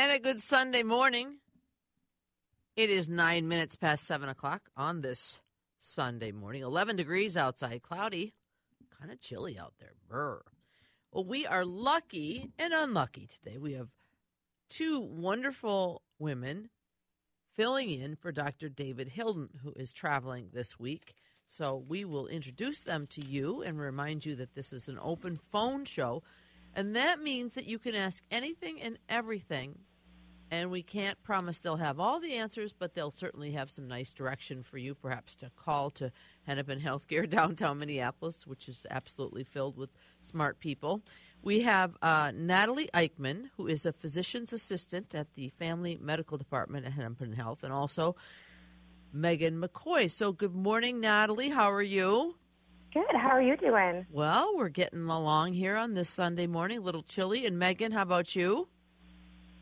And a good Sunday morning. It is nine minutes past seven o'clock on this Sunday morning. 11 degrees outside, cloudy, kind of chilly out there. Brr. Well, we are lucky and unlucky today. We have two wonderful women filling in for Dr. David Hilden, who is traveling this week. So we will introduce them to you and remind you that this is an open phone show. And that means that you can ask anything and everything. And we can't promise they'll have all the answers, but they'll certainly have some nice direction for you, perhaps to call to Hennepin Healthcare downtown Minneapolis, which is absolutely filled with smart people. We have uh, Natalie Eichman, who is a physician's assistant at the Family Medical Department at Hennepin Health, and also Megan McCoy. So, good morning, Natalie. How are you? Good. How are you doing? Well, we're getting along here on this Sunday morning, a little chilly. And Megan, how about you?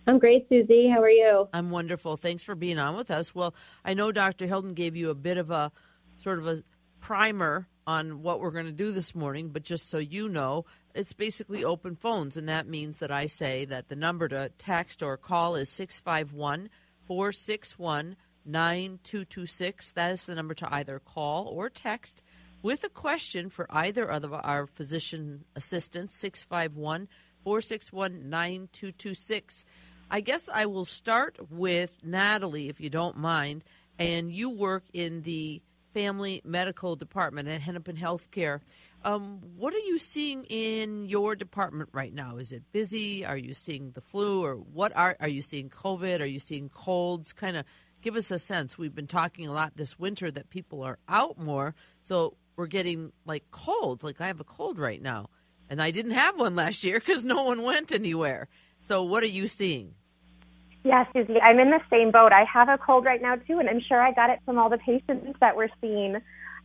I'm great, Susie. How are you? I'm wonderful. Thanks for being on with us. Well, I know Dr. Hilden gave you a bit of a sort of a primer on what we're going to do this morning, but just so you know, it's basically open phones. And that means that I say that the number to text or call is 651 461 9226. That is the number to either call or text with a question for either of our physician assistants, 651 461 9226. I guess I will start with Natalie, if you don't mind. And you work in the family medical department at Hennepin Healthcare. Um, what are you seeing in your department right now? Is it busy? Are you seeing the flu, or what are are you seeing? COVID? Are you seeing colds? Kind of give us a sense. We've been talking a lot this winter that people are out more, so we're getting like colds. Like I have a cold right now, and I didn't have one last year because no one went anywhere. So what are you seeing? Yeah, Susie, I'm in the same boat. I have a cold right now too, and I'm sure I got it from all the patients that we're seeing.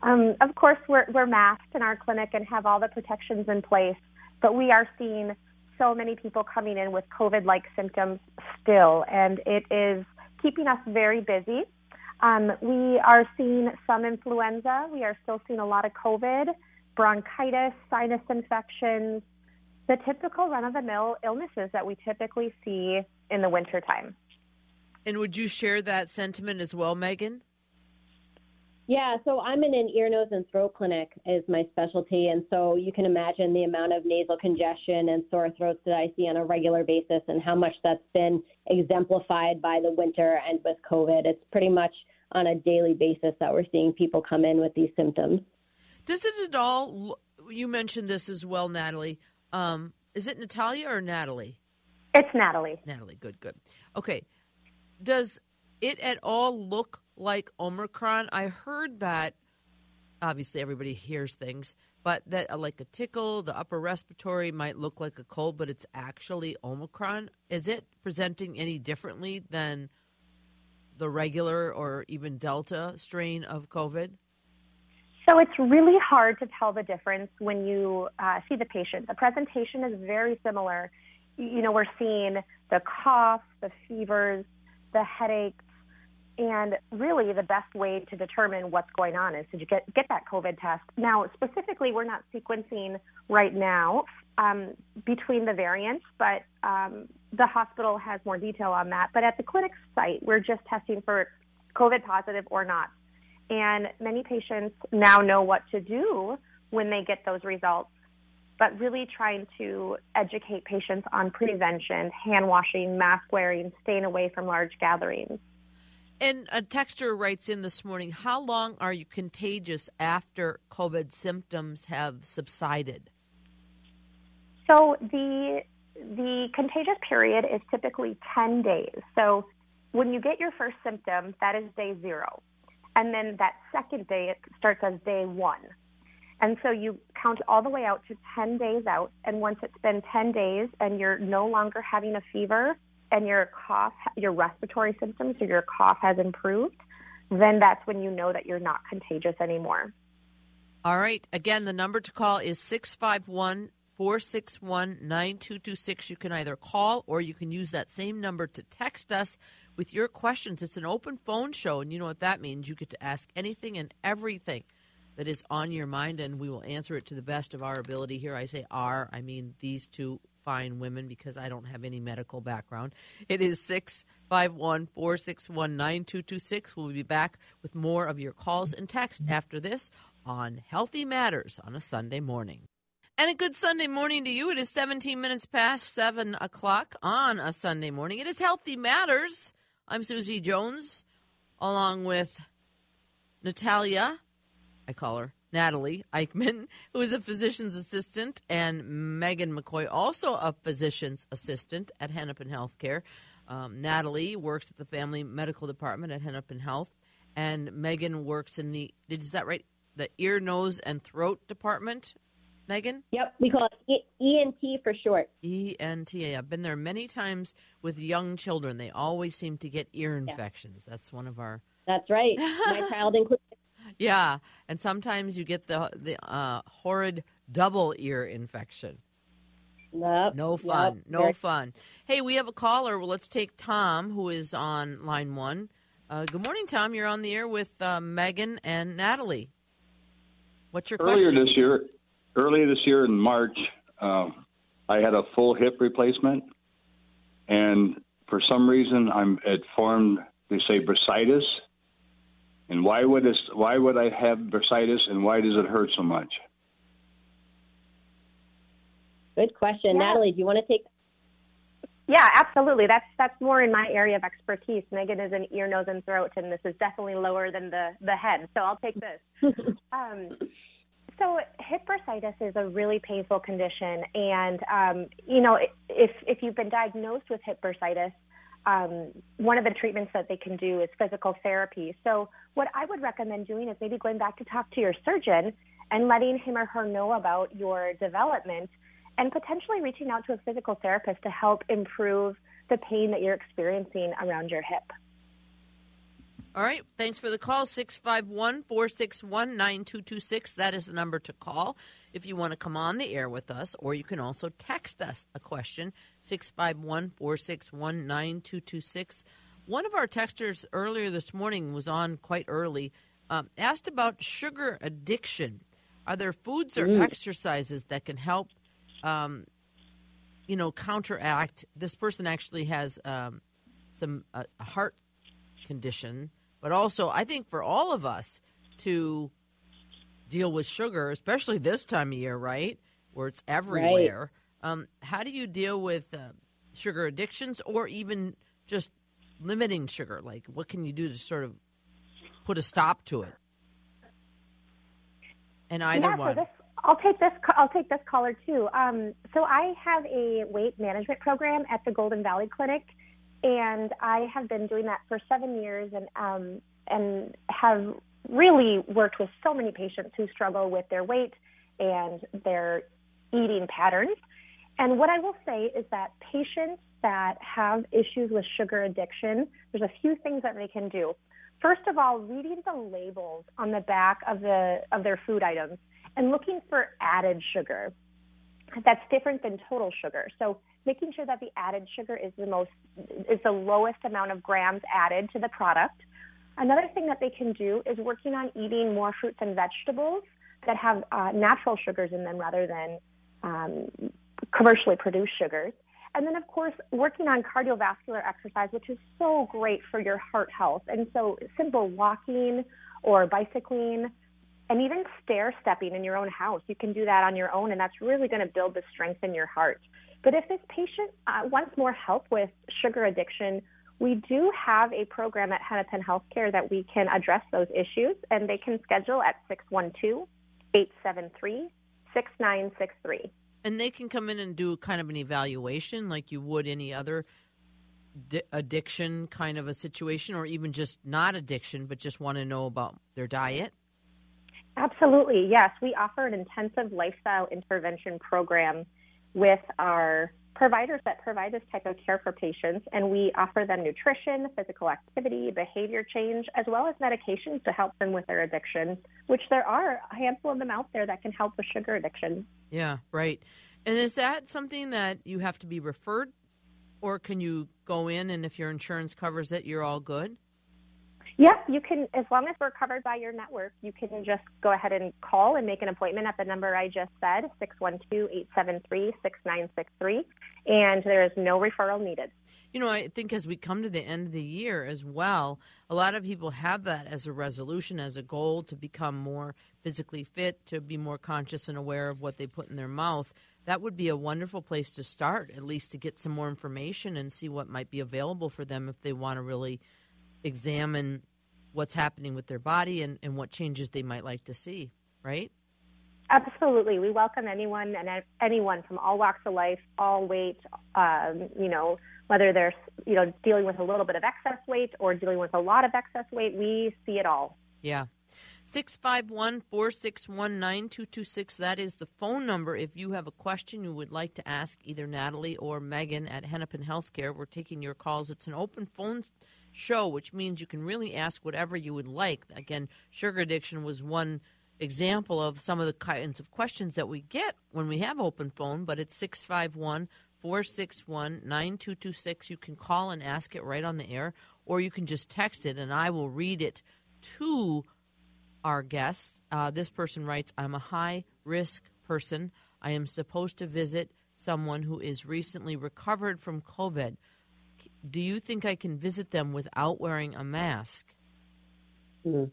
Um, of course, we're we're masked in our clinic and have all the protections in place, but we are seeing so many people coming in with COVID-like symptoms still, and it is keeping us very busy. Um, we are seeing some influenza. We are still seeing a lot of COVID, bronchitis, sinus infections, the typical run of the mill illnesses that we typically see in the wintertime. And would you share that sentiment as well, Megan? Yeah, so I'm in an ear, nose, and throat clinic is my specialty, and so you can imagine the amount of nasal congestion and sore throats that I see on a regular basis, and how much that's been exemplified by the winter and with COVID. It's pretty much on a daily basis that we're seeing people come in with these symptoms. Does it at all? You mentioned this as well, Natalie. Um, is it Natalia or Natalie? It's Natalie. Natalie, good, good. Okay. Does it at all look like Omicron? I heard that obviously everybody hears things, but that uh, like a tickle, the upper respiratory might look like a cold, but it's actually Omicron. Is it presenting any differently than the regular or even Delta strain of COVID? So it's really hard to tell the difference when you uh, see the patient. The presentation is very similar. You know, we're seeing the cough, the fevers, the headaches, and really the best way to determine what's going on is to get get that COVID test. Now, specifically, we're not sequencing right now um, between the variants, but um, the hospital has more detail on that. But at the clinic site, we're just testing for COVID positive or not. And many patients now know what to do when they get those results, but really trying to educate patients on prevention, hand washing, mask wearing, staying away from large gatherings. And a texter writes in this morning How long are you contagious after COVID symptoms have subsided? So the the contagious period is typically 10 days. So when you get your first symptom, that is day zero. And then that second day, it starts as day one. And so you count all the way out to 10 days out. And once it's been 10 days and you're no longer having a fever and your cough, your respiratory symptoms or your cough has improved, then that's when you know that you're not contagious anymore. All right. Again, the number to call is 651 461 9226. You can either call or you can use that same number to text us with your questions. It's an open phone show, and you know what that means. You get to ask anything and everything that is on your mind, and we will answer it to the best of our ability here. I say our, I mean these two fine women because I don't have any medical background. It is 651 461 9226. We'll be back with more of your calls and text after this on Healthy Matters on a Sunday morning. And a good Sunday morning to you. It is 17 minutes past 7 o'clock on a Sunday morning. It is Healthy Matters. I'm Susie Jones, along with Natalia, I call her Natalie Eichman, who is a physician's assistant, and Megan McCoy, also a physician's assistant at Hennepin Healthcare. Um, Natalie works at the Family Medical Department at Hennepin Health, and Megan works in the, is that right? The ear, nose, and throat department Megan? Yep, we call it ENT for short. ENT. I've been there many times with young children. They always seem to get ear infections. Yeah. That's one of our. That's right. My child included. Yeah, and sometimes you get the the uh, horrid double ear infection. Nope. No fun. Yep. No Very- fun. Hey, we have a caller. Well, let's take Tom, who is on line one. Uh, good morning, Tom. You're on the air with uh, Megan and Natalie. What's your Earlier question? this year, earlier this year in March, um, I had a full hip replacement, and for some reason, I'm it formed. They say bursitis, and why would this? Why would I have bursitis, and why does it hurt so much? Good question, yeah. Natalie. Do you want to take? Yeah, absolutely. That's that's more in my area of expertise. Megan is an ear, nose, and throat, and this is definitely lower than the the head. So I'll take this. um, so hip bursitis is a really painful condition, and um, you know if if you've been diagnosed with hip bursitis, um, one of the treatments that they can do is physical therapy. So what I would recommend doing is maybe going back to talk to your surgeon and letting him or her know about your development, and potentially reaching out to a physical therapist to help improve the pain that you're experiencing around your hip. All right. Thanks for the call. 651 461 9226. That is the number to call if you want to come on the air with us, or you can also text us a question 651 461 9226. One of our texters earlier this morning was on quite early, um, asked about sugar addiction. Are there foods or mm. exercises that can help, um, you know, counteract? This person actually has um, some uh, heart condition but also I think for all of us to deal with sugar, especially this time of year, right, where it's everywhere. Right. Um, how do you deal with uh, sugar addictions, or even just limiting sugar? Like, what can you do to sort of put a stop to it? And either yeah, one. So this, I'll take this. I'll take this caller too. Um, so I have a weight management program at the Golden Valley Clinic and I have been doing that for seven years, and um, and have really worked with so many patients who struggle with their weight and their eating patterns. And what I will say is that patients that have issues with sugar addiction, there's a few things that they can do. First of all, reading the labels on the back of the of their food items and looking for added sugar. That's different than total sugar. So making sure that the added sugar is the most is the lowest amount of grams added to the product. Another thing that they can do is working on eating more fruits and vegetables that have uh, natural sugars in them rather than um, commercially produced sugars. And then, of course, working on cardiovascular exercise, which is so great for your heart health. And so, simple walking or bicycling and even stair stepping in your own house, you can do that on your own, and that's really going to build the strength in your heart. But if this patient uh, wants more help with sugar addiction, we do have a program at Hennepin Healthcare that we can address those issues, and they can schedule at 612 873 6963. And they can come in and do kind of an evaluation like you would any other di- addiction kind of a situation, or even just not addiction, but just want to know about their diet? Absolutely, yes. We offer an intensive lifestyle intervention program with our providers that provide this type of care for patients, and we offer them nutrition, physical activity, behavior change, as well as medications to help them with their addiction, which there are a handful of them out there that can help with sugar addiction. Yeah, right. And is that something that you have to be referred, or can you go in and if your insurance covers it, you're all good? Yep, you can, as long as we're covered by your network, you can just go ahead and call and make an appointment at the number I just said, 612 873 6963, and there is no referral needed. You know, I think as we come to the end of the year as well, a lot of people have that as a resolution, as a goal to become more physically fit, to be more conscious and aware of what they put in their mouth. That would be a wonderful place to start, at least to get some more information and see what might be available for them if they want to really examine what's happening with their body and, and what changes they might like to see, right? Absolutely. We welcome anyone and anyone from all walks of life, all weight, um, you know, whether they're, you know, dealing with a little bit of excess weight or dealing with a lot of excess weight, we see it all. Yeah. 651 461 9226. That is the phone number. If you have a question you would like to ask either Natalie or Megan at Hennepin Healthcare, we're taking your calls. It's an open phone show, which means you can really ask whatever you would like. Again, sugar addiction was one example of some of the kinds of questions that we get when we have open phone, but it's 651 461 9226. You can call and ask it right on the air, or you can just text it and I will read it to our guests. Uh, this person writes I'm a high risk person. I am supposed to visit someone who is recently recovered from COVID do you think I can visit them without wearing a mask? Mm.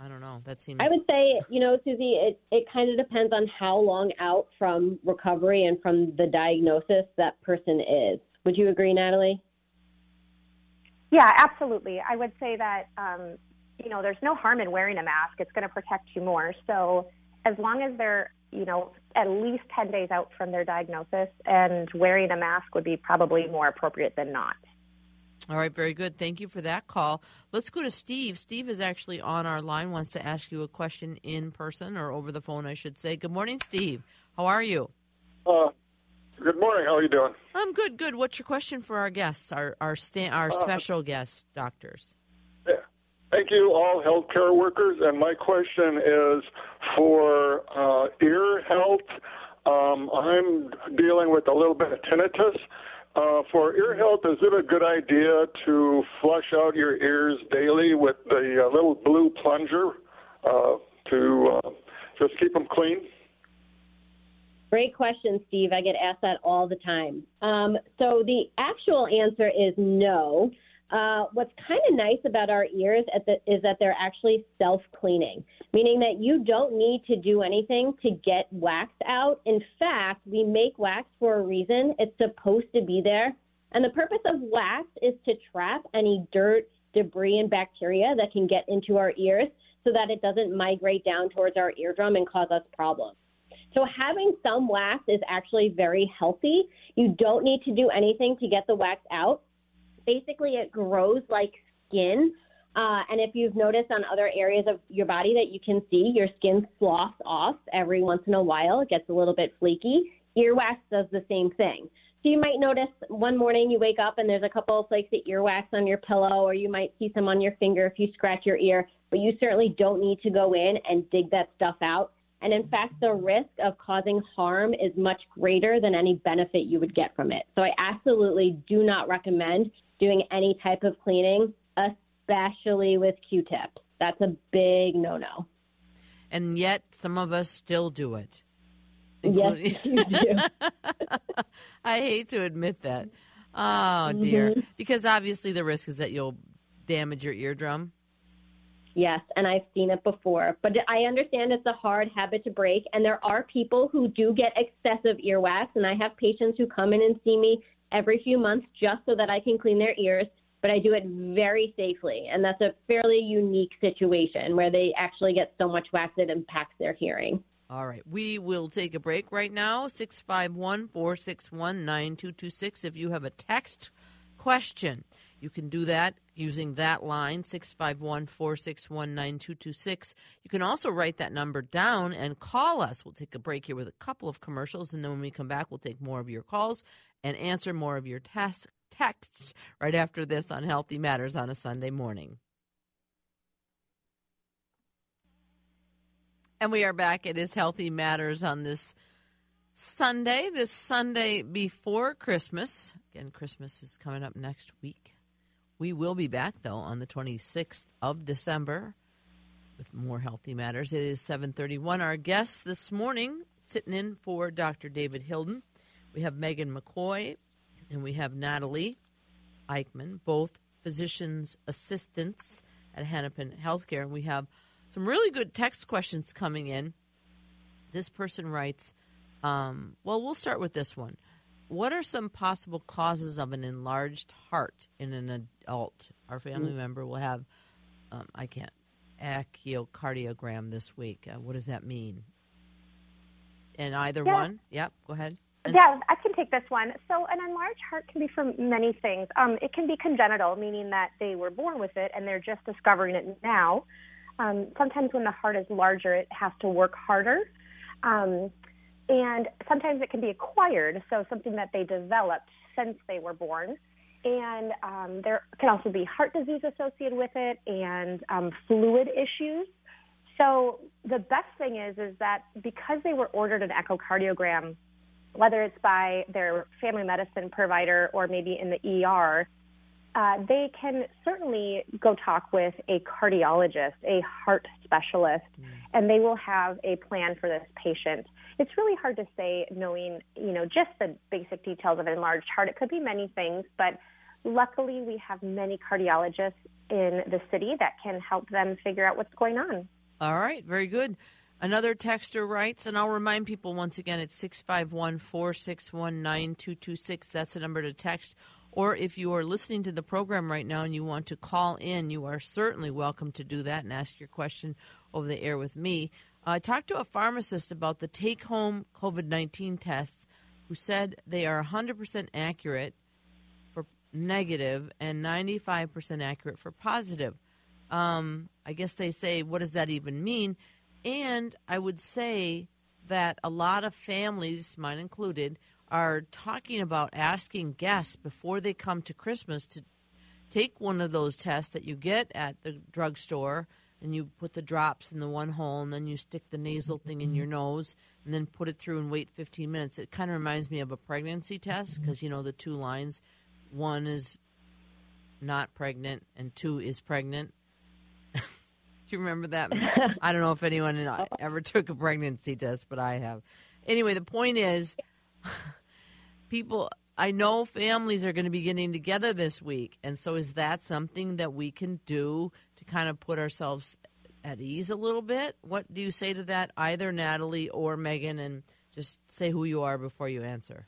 I don't know. That seems. I would say, you know, Susie, it, it kind of depends on how long out from recovery and from the diagnosis that person is. Would you agree, Natalie? Yeah, absolutely. I would say that, um, you know, there's no harm in wearing a mask. It's going to protect you more. So as long as they're you know, at least 10 days out from their diagnosis, and wearing a mask would be probably more appropriate than not. All right, very good. Thank you for that call. Let's go to Steve. Steve is actually on our line, wants to ask you a question in person or over the phone, I should say. Good morning, Steve. How are you? Uh, good morning. How are you doing? I'm good, good. What's your question for our guests, our our, sta- our uh, special guest doctors? Thank you, all healthcare workers. And my question is for uh, ear health. Um, I'm dealing with a little bit of tinnitus. Uh, for ear health, is it a good idea to flush out your ears daily with the uh, little blue plunger uh, to uh, just keep them clean? Great question, Steve. I get asked that all the time. Um, so the actual answer is no. Uh, what's kind of nice about our ears the, is that they're actually self cleaning, meaning that you don't need to do anything to get wax out. In fact, we make wax for a reason. It's supposed to be there. And the purpose of wax is to trap any dirt, debris, and bacteria that can get into our ears so that it doesn't migrate down towards our eardrum and cause us problems. So having some wax is actually very healthy. You don't need to do anything to get the wax out basically it grows like skin. Uh, and if you've noticed on other areas of your body that you can see, your skin sloughs off every once in a while. It gets a little bit flaky. Earwax does the same thing. So you might notice one morning you wake up and there's a couple of flakes of earwax on your pillow, or you might see some on your finger if you scratch your ear, but you certainly don't need to go in and dig that stuff out. And in fact, the risk of causing harm is much greater than any benefit you would get from it. So I absolutely do not recommend doing any type of cleaning, especially with Q-tips. That's a big no-no. And yet, some of us still do it. Including... Yes, you do. I hate to admit that. Oh dear, mm-hmm. because obviously the risk is that you'll damage your eardrum. Yes, and I've seen it before. But I understand it's a hard habit to break. And there are people who do get excessive earwax. And I have patients who come in and see me every few months just so that I can clean their ears, but I do it very safely. And that's a fairly unique situation where they actually get so much wax it impacts their hearing. All right. We will take a break right now. 651 461 9226. If you have a text question, you can do that using that line, 651 461 9226. You can also write that number down and call us. We'll take a break here with a couple of commercials, and then when we come back, we'll take more of your calls and answer more of your tas- texts right after this on Healthy Matters on a Sunday morning. And we are back. It is Healthy Matters on this Sunday, this Sunday before Christmas. Again, Christmas is coming up next week. We will be back, though, on the 26th of December with more healthy matters. It is 731. Our guest this morning, sitting in for Dr. David Hilden, we have Megan McCoy and we have Natalie Eichman, both physician's assistants at Hennepin Healthcare. And we have some really good text questions coming in. This person writes, um, well, we'll start with this one. What are some possible causes of an enlarged heart in an adult? Our family mm-hmm. member will have, um, I can't, echocardiogram this week. Uh, what does that mean? And either yeah. one? Yep, go ahead. Yeah, I can take this one. So, an enlarged heart can be from many things. Um, it can be congenital, meaning that they were born with it and they're just discovering it now. Um, sometimes, when the heart is larger, it has to work harder. Um, and sometimes it can be acquired, so something that they developed since they were born. And um, there can also be heart disease associated with it and um, fluid issues. So the best thing is is that because they were ordered an echocardiogram, whether it's by their family medicine provider or maybe in the ER, uh, they can certainly go talk with a cardiologist, a heart specialist, mm. and they will have a plan for this patient it's really hard to say knowing, you know, just the basic details of an enlarged heart. It could be many things, but luckily we have many cardiologists in the city that can help them figure out what's going on. All right, very good. Another texter writes, and I'll remind people once again it's 651 461 9226. That's the number to text. Or if you are listening to the program right now and you want to call in, you are certainly welcome to do that and ask your question over the air with me. I talked to a pharmacist about the take home COVID 19 tests who said they are 100% accurate for negative and 95% accurate for positive. Um, I guess they say, what does that even mean? And I would say that a lot of families, mine included, are talking about asking guests before they come to Christmas to take one of those tests that you get at the drugstore and you put the drops in the one hole and then you stick the nasal thing in your mm-hmm. nose and then put it through and wait 15 minutes. It kind of reminds me of a pregnancy test mm-hmm. because, you know, the two lines one is not pregnant and two is pregnant. Do you remember that? I don't know if anyone uh, ever took a pregnancy test, but I have. Anyway, the point is people I know families are going to be getting together this week. And so, is that something that we can do to kind of put ourselves at ease a little bit? What do you say to that, either Natalie or Megan? And just say who you are before you answer.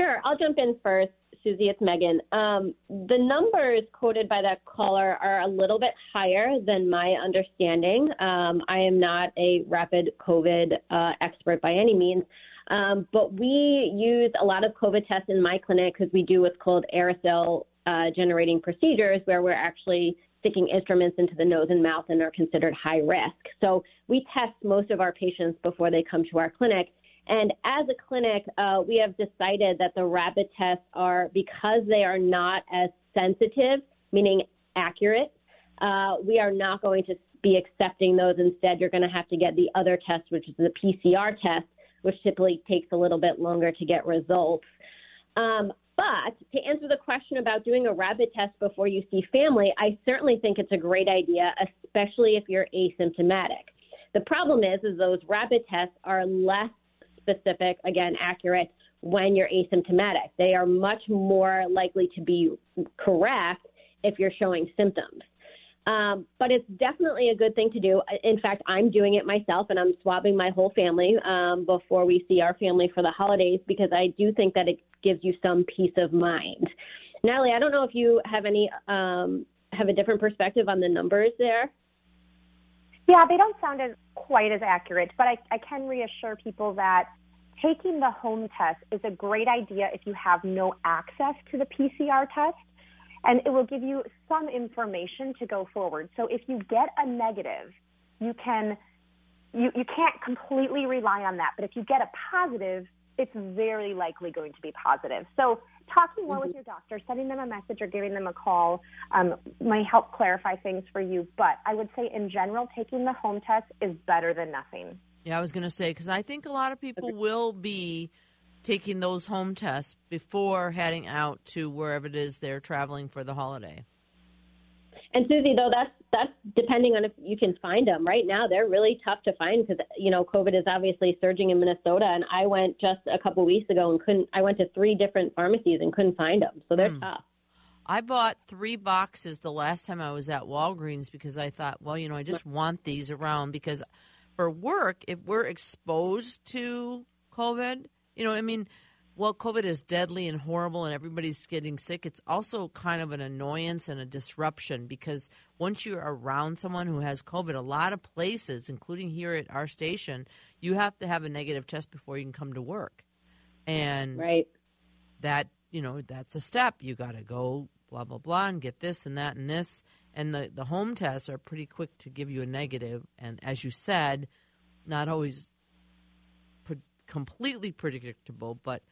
Sure. I'll jump in first. Susie, it's Megan. Um, the numbers quoted by that caller are a little bit higher than my understanding. Um, I am not a rapid COVID uh, expert by any means. Um, but we use a lot of COVID tests in my clinic because we do what's called aerosol uh, generating procedures where we're actually sticking instruments into the nose and mouth and are considered high risk. So we test most of our patients before they come to our clinic. And as a clinic, uh, we have decided that the rapid tests are, because they are not as sensitive, meaning accurate, uh, we are not going to be accepting those. Instead, you're going to have to get the other test, which is the PCR test, which typically takes a little bit longer to get results. Um, but to answer the question about doing a rapid test before you see family, I certainly think it's a great idea, especially if you're asymptomatic. The problem is, is those rapid tests are less specific, again, accurate when you're asymptomatic. They are much more likely to be correct if you're showing symptoms. Um, but it's definitely a good thing to do. In fact, I'm doing it myself and I'm swabbing my whole family um, before we see our family for the holidays because I do think that it gives you some peace of mind. Natalie, I don't know if you have any um, have a different perspective on the numbers there. Yeah, they don't sound as quite as accurate, but I, I can reassure people that taking the home test is a great idea if you have no access to the PCR test and it will give you some information to go forward. So if you get a negative, you can you, you can't completely rely on that. But if you get a positive, it's very likely going to be positive. So talking more mm-hmm. with your doctor, sending them a message or giving them a call um, might help clarify things for you. But I would say in general, taking the home test is better than nothing. Yeah, I was going to say because I think a lot of people will be taking those home tests before heading out to wherever it is they're traveling for the holiday. And Susie, though, that's that's depending on if you can find them. Right now, they're really tough to find because you know COVID is obviously surging in Minnesota. And I went just a couple weeks ago and couldn't. I went to three different pharmacies and couldn't find them. So they're mm. tough. I bought three boxes the last time I was at Walgreens because I thought, well, you know, I just want these around because for work, if we're exposed to COVID, you know, I mean, well, COVID is deadly and horrible and everybody's getting sick. It's also kind of an annoyance and a disruption because once you're around someone who has COVID, a lot of places, including here at our station, you have to have a negative test before you can come to work. And right. that, you know, that's a step. You got to go blah, blah, blah, and get this and that and this. And the, the home tests are pretty quick to give you a negative. And as you said, not always completely predictable, but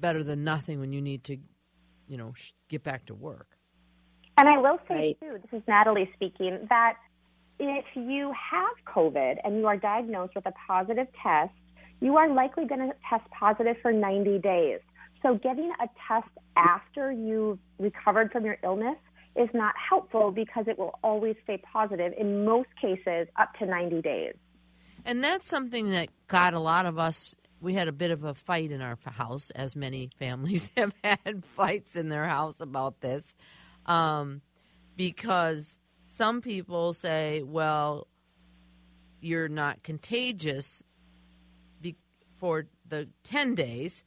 better than nothing when you need to, you know, sh- get back to work. And I will say right. too, this is Natalie speaking, that if you have COVID and you are diagnosed with a positive test, you are likely going to test positive for 90 days. So getting a test after you've recovered from your illness is not helpful because it will always stay positive in most cases up to 90 days. And that's something that got a lot of us. We had a bit of a fight in our house, as many families have had fights in their house about this, um, because some people say, well, you're not contagious be- for the 10 days,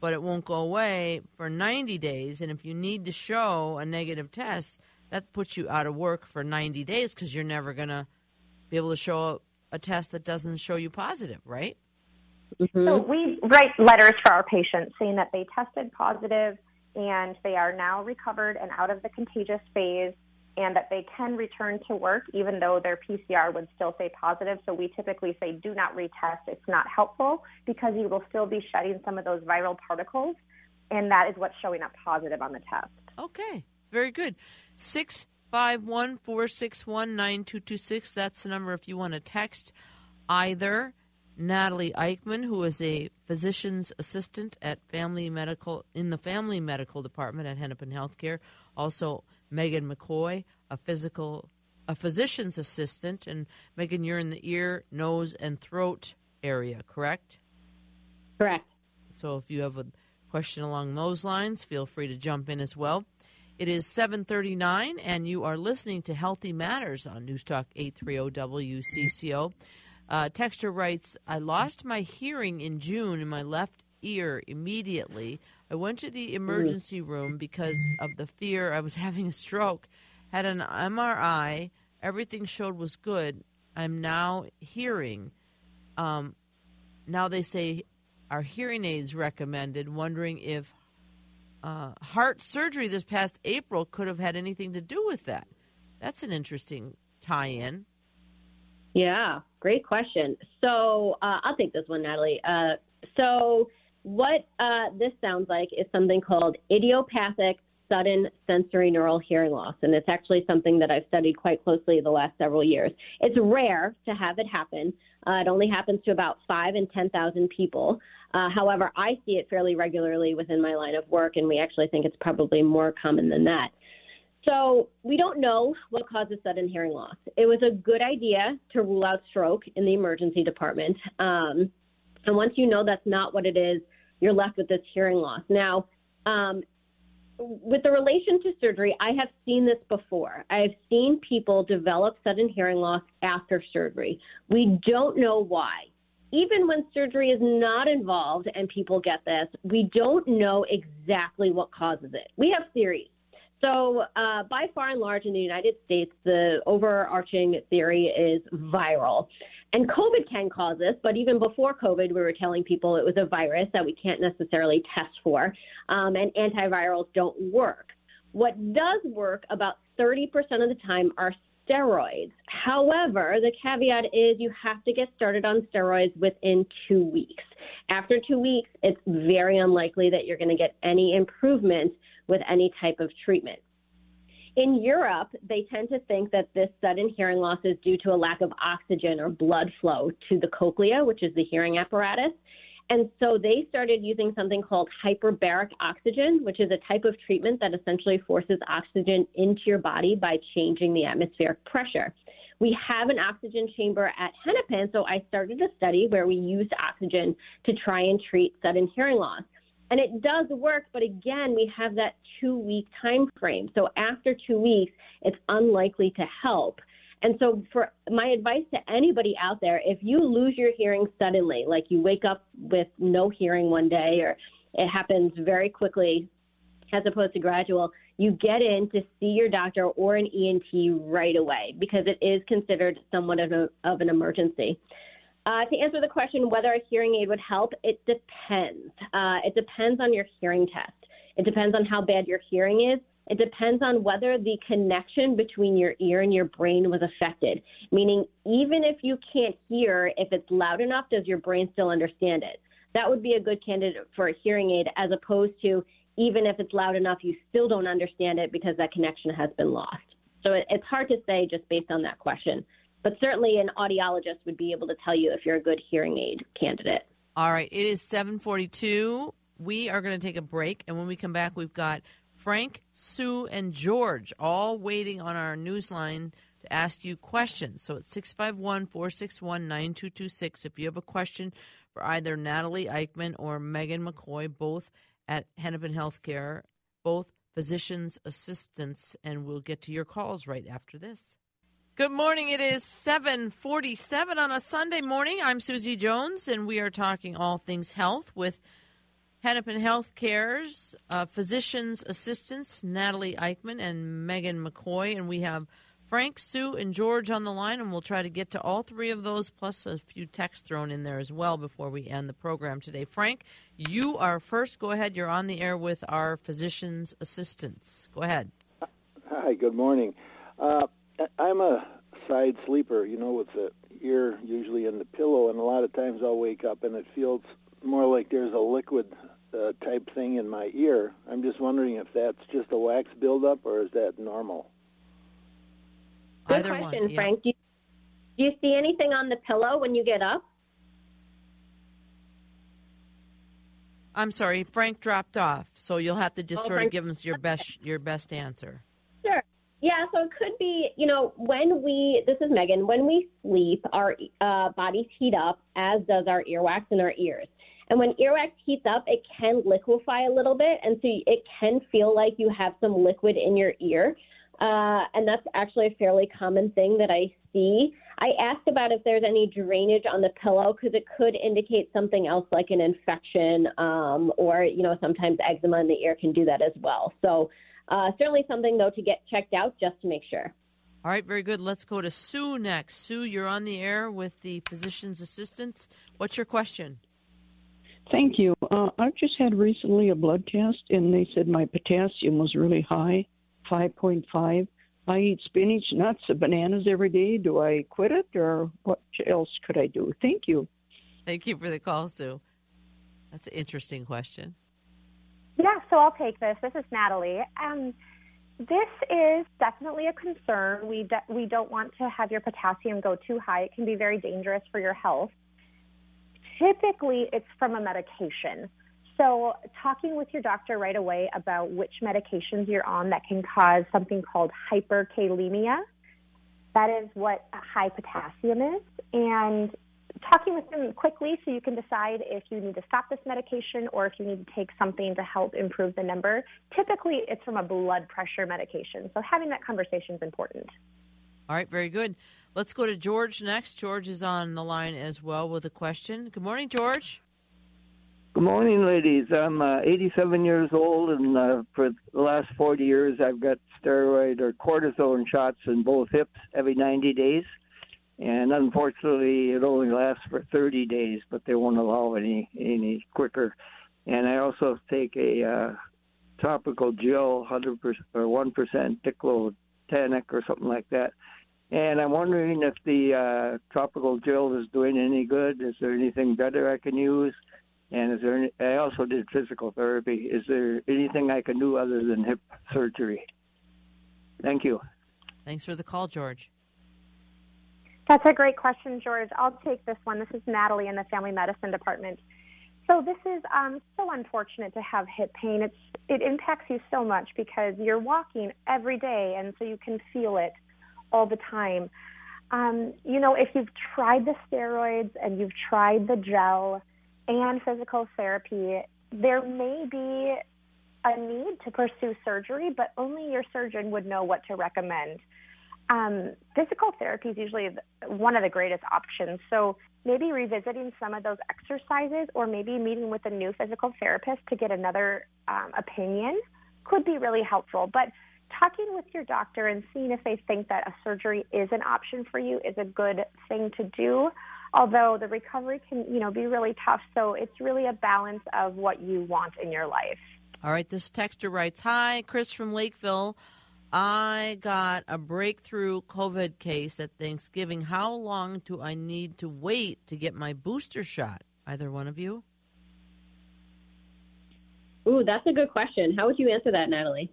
but it won't go away for 90 days. And if you need to show a negative test, that puts you out of work for 90 days because you're never going to be able to show a test that doesn't show you positive, right? Mm-hmm. So we write letters for our patients saying that they tested positive and they are now recovered and out of the contagious phase and that they can return to work even though their PCR would still say positive. So we typically say do not retest. It's not helpful because you will still be shedding some of those viral particles and that is what's showing up positive on the test. Okay. Very good. Six 514 461 9226. That's the number if you want to text either Natalie Eichman, who is a physician's assistant at Family Medical in the Family Medical Department at Hennepin Healthcare. Also, Megan McCoy, a physical a physician's assistant, and Megan, you're in the ear, nose, and throat area, correct? Correct. So if you have a question along those lines, feel free to jump in as well. It is 7:39 and you are listening to Healthy Matters on News Talk 830 WCCO. Uh, Texture writes, "I lost my hearing in June in my left ear immediately. I went to the emergency room because of the fear I was having a stroke. Had an MRI. Everything showed was good. I'm now hearing. Um, now they say our hearing aids recommended. Wondering if uh, heart surgery this past April could have had anything to do with that. That's an interesting tie in. Yeah, great question. So uh, I'll take this one, Natalie. Uh, so, what uh, this sounds like is something called idiopathic sudden sensorineural hearing loss. And it's actually something that I've studied quite closely the last several years. It's rare to have it happen. Uh, it only happens to about five and 10,000 people. Uh, however, I see it fairly regularly within my line of work, and we actually think it's probably more common than that. So we don't know what causes sudden hearing loss. It was a good idea to rule out stroke in the emergency department. Um, and once you know that's not what it is, you're left with this hearing loss. Now, um, with the relation to surgery, I have seen this before. I've seen people develop sudden hearing loss after surgery. We don't know why. Even when surgery is not involved and people get this, we don't know exactly what causes it. We have theories. So, uh, by far and large in the United States, the overarching theory is viral. And COVID can cause this, but even before COVID, we were telling people it was a virus that we can't necessarily test for, um, and antivirals don't work. What does work about 30% of the time are steroids. However, the caveat is you have to get started on steroids within two weeks. After two weeks, it's very unlikely that you're going to get any improvement with any type of treatment. In Europe, they tend to think that this sudden hearing loss is due to a lack of oxygen or blood flow to the cochlea, which is the hearing apparatus. And so they started using something called hyperbaric oxygen, which is a type of treatment that essentially forces oxygen into your body by changing the atmospheric pressure. We have an oxygen chamber at Hennepin, so I started a study where we used oxygen to try and treat sudden hearing loss. And it does work, but again, we have that two week time frame. So after two weeks, it's unlikely to help. And so, for my advice to anybody out there, if you lose your hearing suddenly, like you wake up with no hearing one day, or it happens very quickly as opposed to gradual, you get in to see your doctor or an ENT right away because it is considered somewhat of, a, of an emergency. Uh, to answer the question whether a hearing aid would help, it depends. Uh, it depends on your hearing test. It depends on how bad your hearing is. It depends on whether the connection between your ear and your brain was affected. Meaning, even if you can't hear, if it's loud enough, does your brain still understand it? That would be a good candidate for a hearing aid, as opposed to even if it's loud enough, you still don't understand it because that connection has been lost. So it, it's hard to say just based on that question. But certainly, an audiologist would be able to tell you if you're a good hearing aid candidate. All right, it is 742. We are going to take a break, and when we come back, we've got Frank, Sue, and George all waiting on our news line to ask you questions. So it's 651 461 9226. If you have a question for either Natalie Eichman or Megan McCoy, both at Hennepin Healthcare, both physicians' assistants, and we'll get to your calls right after this. Good morning. It is 747 on a Sunday morning. I'm Susie Jones, and we are talking all things health with Hennepin Healthcare's uh, physician's assistants, Natalie Eichman and Megan McCoy. And we have Frank, Sue, and George on the line, and we'll try to get to all three of those, plus a few texts thrown in there as well before we end the program today. Frank, you are first. Go ahead. You're on the air with our physician's assistants. Go ahead. Hi, good morning. Uh, I'm a side sleeper, you know, with the ear usually in the pillow, and a lot of times I'll wake up and it feels more like there's a liquid uh, type thing in my ear. I'm just wondering if that's just a wax buildup or is that normal? Good Either question, one, yeah. Frank. Do you, do you see anything on the pillow when you get up? I'm sorry, Frank dropped off, so you'll have to just Oh, sort of give us your best your best answer. Yeah, so it could be, you know, when we, this is Megan, when we sleep, our uh, bodies heat up, as does our earwax in our ears. And when earwax heats up, it can liquefy a little bit, and so it can feel like you have some liquid in your ear. Uh, and that's actually a fairly common thing that I see. I asked about if there's any drainage on the pillow because it could indicate something else like an infection um, or, you know, sometimes eczema in the ear can do that as well. So uh, certainly something, though, to get checked out just to make sure. All right, very good. Let's go to Sue next. Sue, you're on the air with the physician's assistants. What's your question? Thank you. Uh, I just had recently a blood test, and they said my potassium was really high, 5.5. I eat spinach, nuts, and bananas every day. Do I quit it, or what else could I do? Thank you. Thank you for the call, Sue. That's an interesting question. So I'll take this. This is Natalie. Um, this is definitely a concern. We de- we don't want to have your potassium go too high. It can be very dangerous for your health. Typically, it's from a medication. So, talking with your doctor right away about which medications you're on that can cause something called hyperkalemia. That is what high potassium is, and talking with them quickly so you can decide if you need to stop this medication or if you need to take something to help improve the number. Typically, it's from a blood pressure medication. So having that conversation is important. All right, very good. Let's go to George next. George is on the line as well with a question. Good morning, George. Good morning, ladies. I'm uh, 87 years old, and uh, for the last 40 years, I've got steroid or cortisone shots in both hips every 90 days. And unfortunately, it only lasts for 30 days, but they won't allow any any quicker. And I also take a uh, topical gel, 100% or 1% diclofenac or something like that. And I'm wondering if the uh, topical gel is doing any good. Is there anything better I can use? And is there? Any, I also did physical therapy. Is there anything I can do other than hip surgery? Thank you. Thanks for the call, George. That's a great question, George. I'll take this one. This is Natalie in the Family Medicine Department. So this is um, so unfortunate to have hip pain. It's it impacts you so much because you're walking every day, and so you can feel it all the time. Um, you know, if you've tried the steroids and you've tried the gel and physical therapy, there may be a need to pursue surgery, but only your surgeon would know what to recommend. Um, physical therapy is usually one of the greatest options. So maybe revisiting some of those exercises or maybe meeting with a new physical therapist to get another um, opinion could be really helpful. But talking with your doctor and seeing if they think that a surgery is an option for you is a good thing to do. Although the recovery can, you know, be really tough, so it's really a balance of what you want in your life. All right, this texter writes, "Hi, Chris from Lakeville. I got a breakthrough COVID case at Thanksgiving. How long do I need to wait to get my booster shot? Either one of you? Ooh, that's a good question. How would you answer that, Natalie?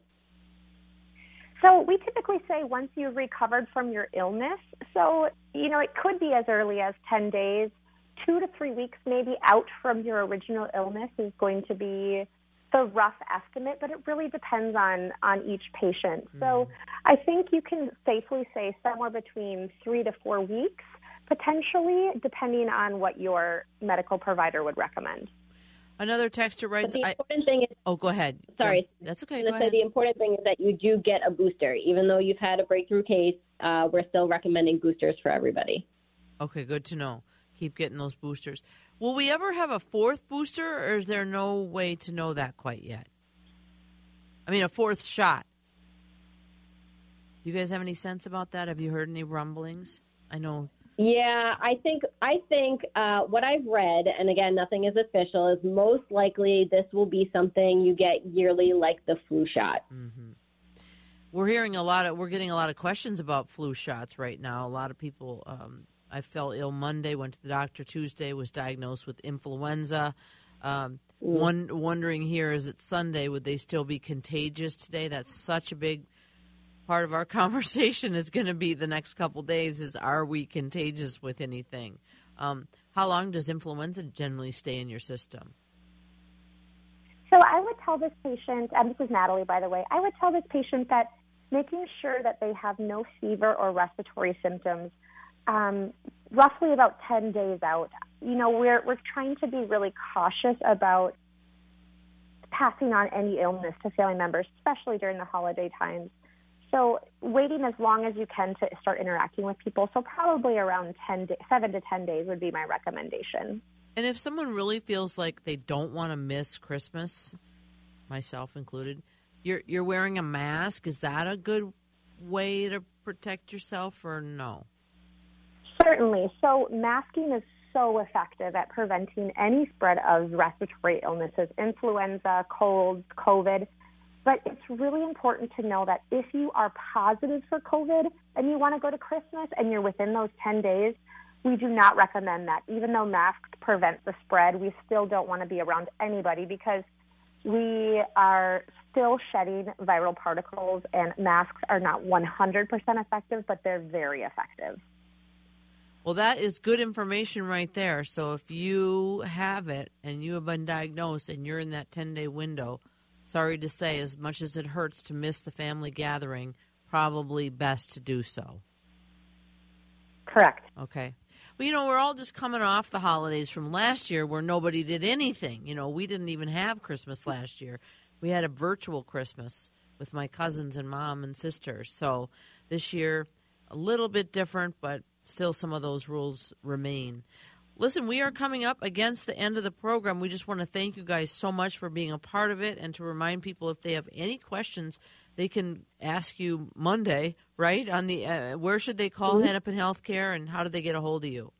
So we typically say once you've recovered from your illness. So, you know, it could be as early as 10 days, two to three weeks maybe out from your original illness is going to be the rough estimate, but it really depends on on each patient. Mm. So I think you can safely say somewhere between three to four weeks, potentially, depending on what your medical provider would recommend. Another texter writes. But the important I, thing is. Oh, go ahead. Sorry, that's okay. Go ahead. the important thing is that you do get a booster, even though you've had a breakthrough case. Uh, we're still recommending boosters for everybody. Okay, good to know. Keep getting those boosters. Will we ever have a fourth booster, or is there no way to know that quite yet? I mean, a fourth shot. Do you guys have any sense about that? Have you heard any rumblings? I know. Yeah, I think I think uh, what I've read, and again, nothing is official, is most likely this will be something you get yearly, like the flu shot. Mm-hmm. We're hearing a lot of, we're getting a lot of questions about flu shots right now. A lot of people um, I fell ill Monday, went to the doctor Tuesday, was diagnosed with influenza. Um, one wondering here is it Sunday? Would they still be contagious today? That's such a big part of our conversation is going to be the next couple days. Is are we contagious with anything? Um, how long does influenza generally stay in your system? So I would tell this patient, and this is Natalie, by the way. I would tell this patient that making sure that they have no fever or respiratory symptoms um, roughly about 10 days out. You know, we're, we're trying to be really cautious about passing on any illness to family members, especially during the holiday times. So waiting as long as you can to start interacting with people. So probably around 10 day, 7 to 10 days would be my recommendation. And if someone really feels like they don't want to miss Christmas, myself included, you're you're wearing a mask. Is that a good way to protect yourself or no? Certainly. So, masking is so effective at preventing any spread of respiratory illnesses, influenza, colds, COVID. But it's really important to know that if you are positive for COVID and you want to go to Christmas and you're within those 10 days, we do not recommend that. Even though masks prevent the spread, we still don't want to be around anybody because we are still shedding viral particles and masks are not 100% effective, but they're very effective. Well, that is good information right there. So if you have it and you have been diagnosed and you're in that 10 day window, sorry to say, as much as it hurts to miss the family gathering, probably best to do so. Correct. Okay. Well, you know, we're all just coming off the holidays from last year where nobody did anything. You know, we didn't even have Christmas last year. We had a virtual Christmas with my cousins and mom and sisters. So this year, a little bit different, but still some of those rules remain. Listen, we are coming up against the end of the program. We just want to thank you guys so much for being a part of it and to remind people if they have any questions, they can ask you Monday, right? On the uh, where should they call mm-hmm. Hennepin Healthcare and how do they get a hold of you?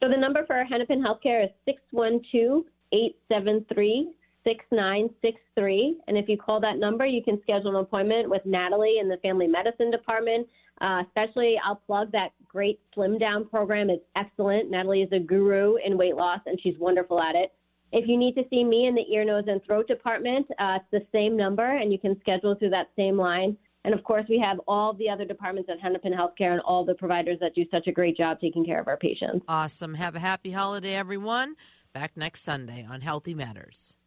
So the number for Hennepin Healthcare is 612 873 6963. And if you call that number, you can schedule an appointment with Natalie in the family medicine department uh, especially, I'll plug that great Slim Down program. It's excellent. Natalie is a guru in weight loss, and she's wonderful at it. If you need to see me in the ear, nose, and throat department, uh, it's the same number, and you can schedule through that same line. And of course, we have all the other departments at Hennepin Healthcare and all the providers that do such a great job taking care of our patients. Awesome. Have a happy holiday, everyone. Back next Sunday on Healthy Matters.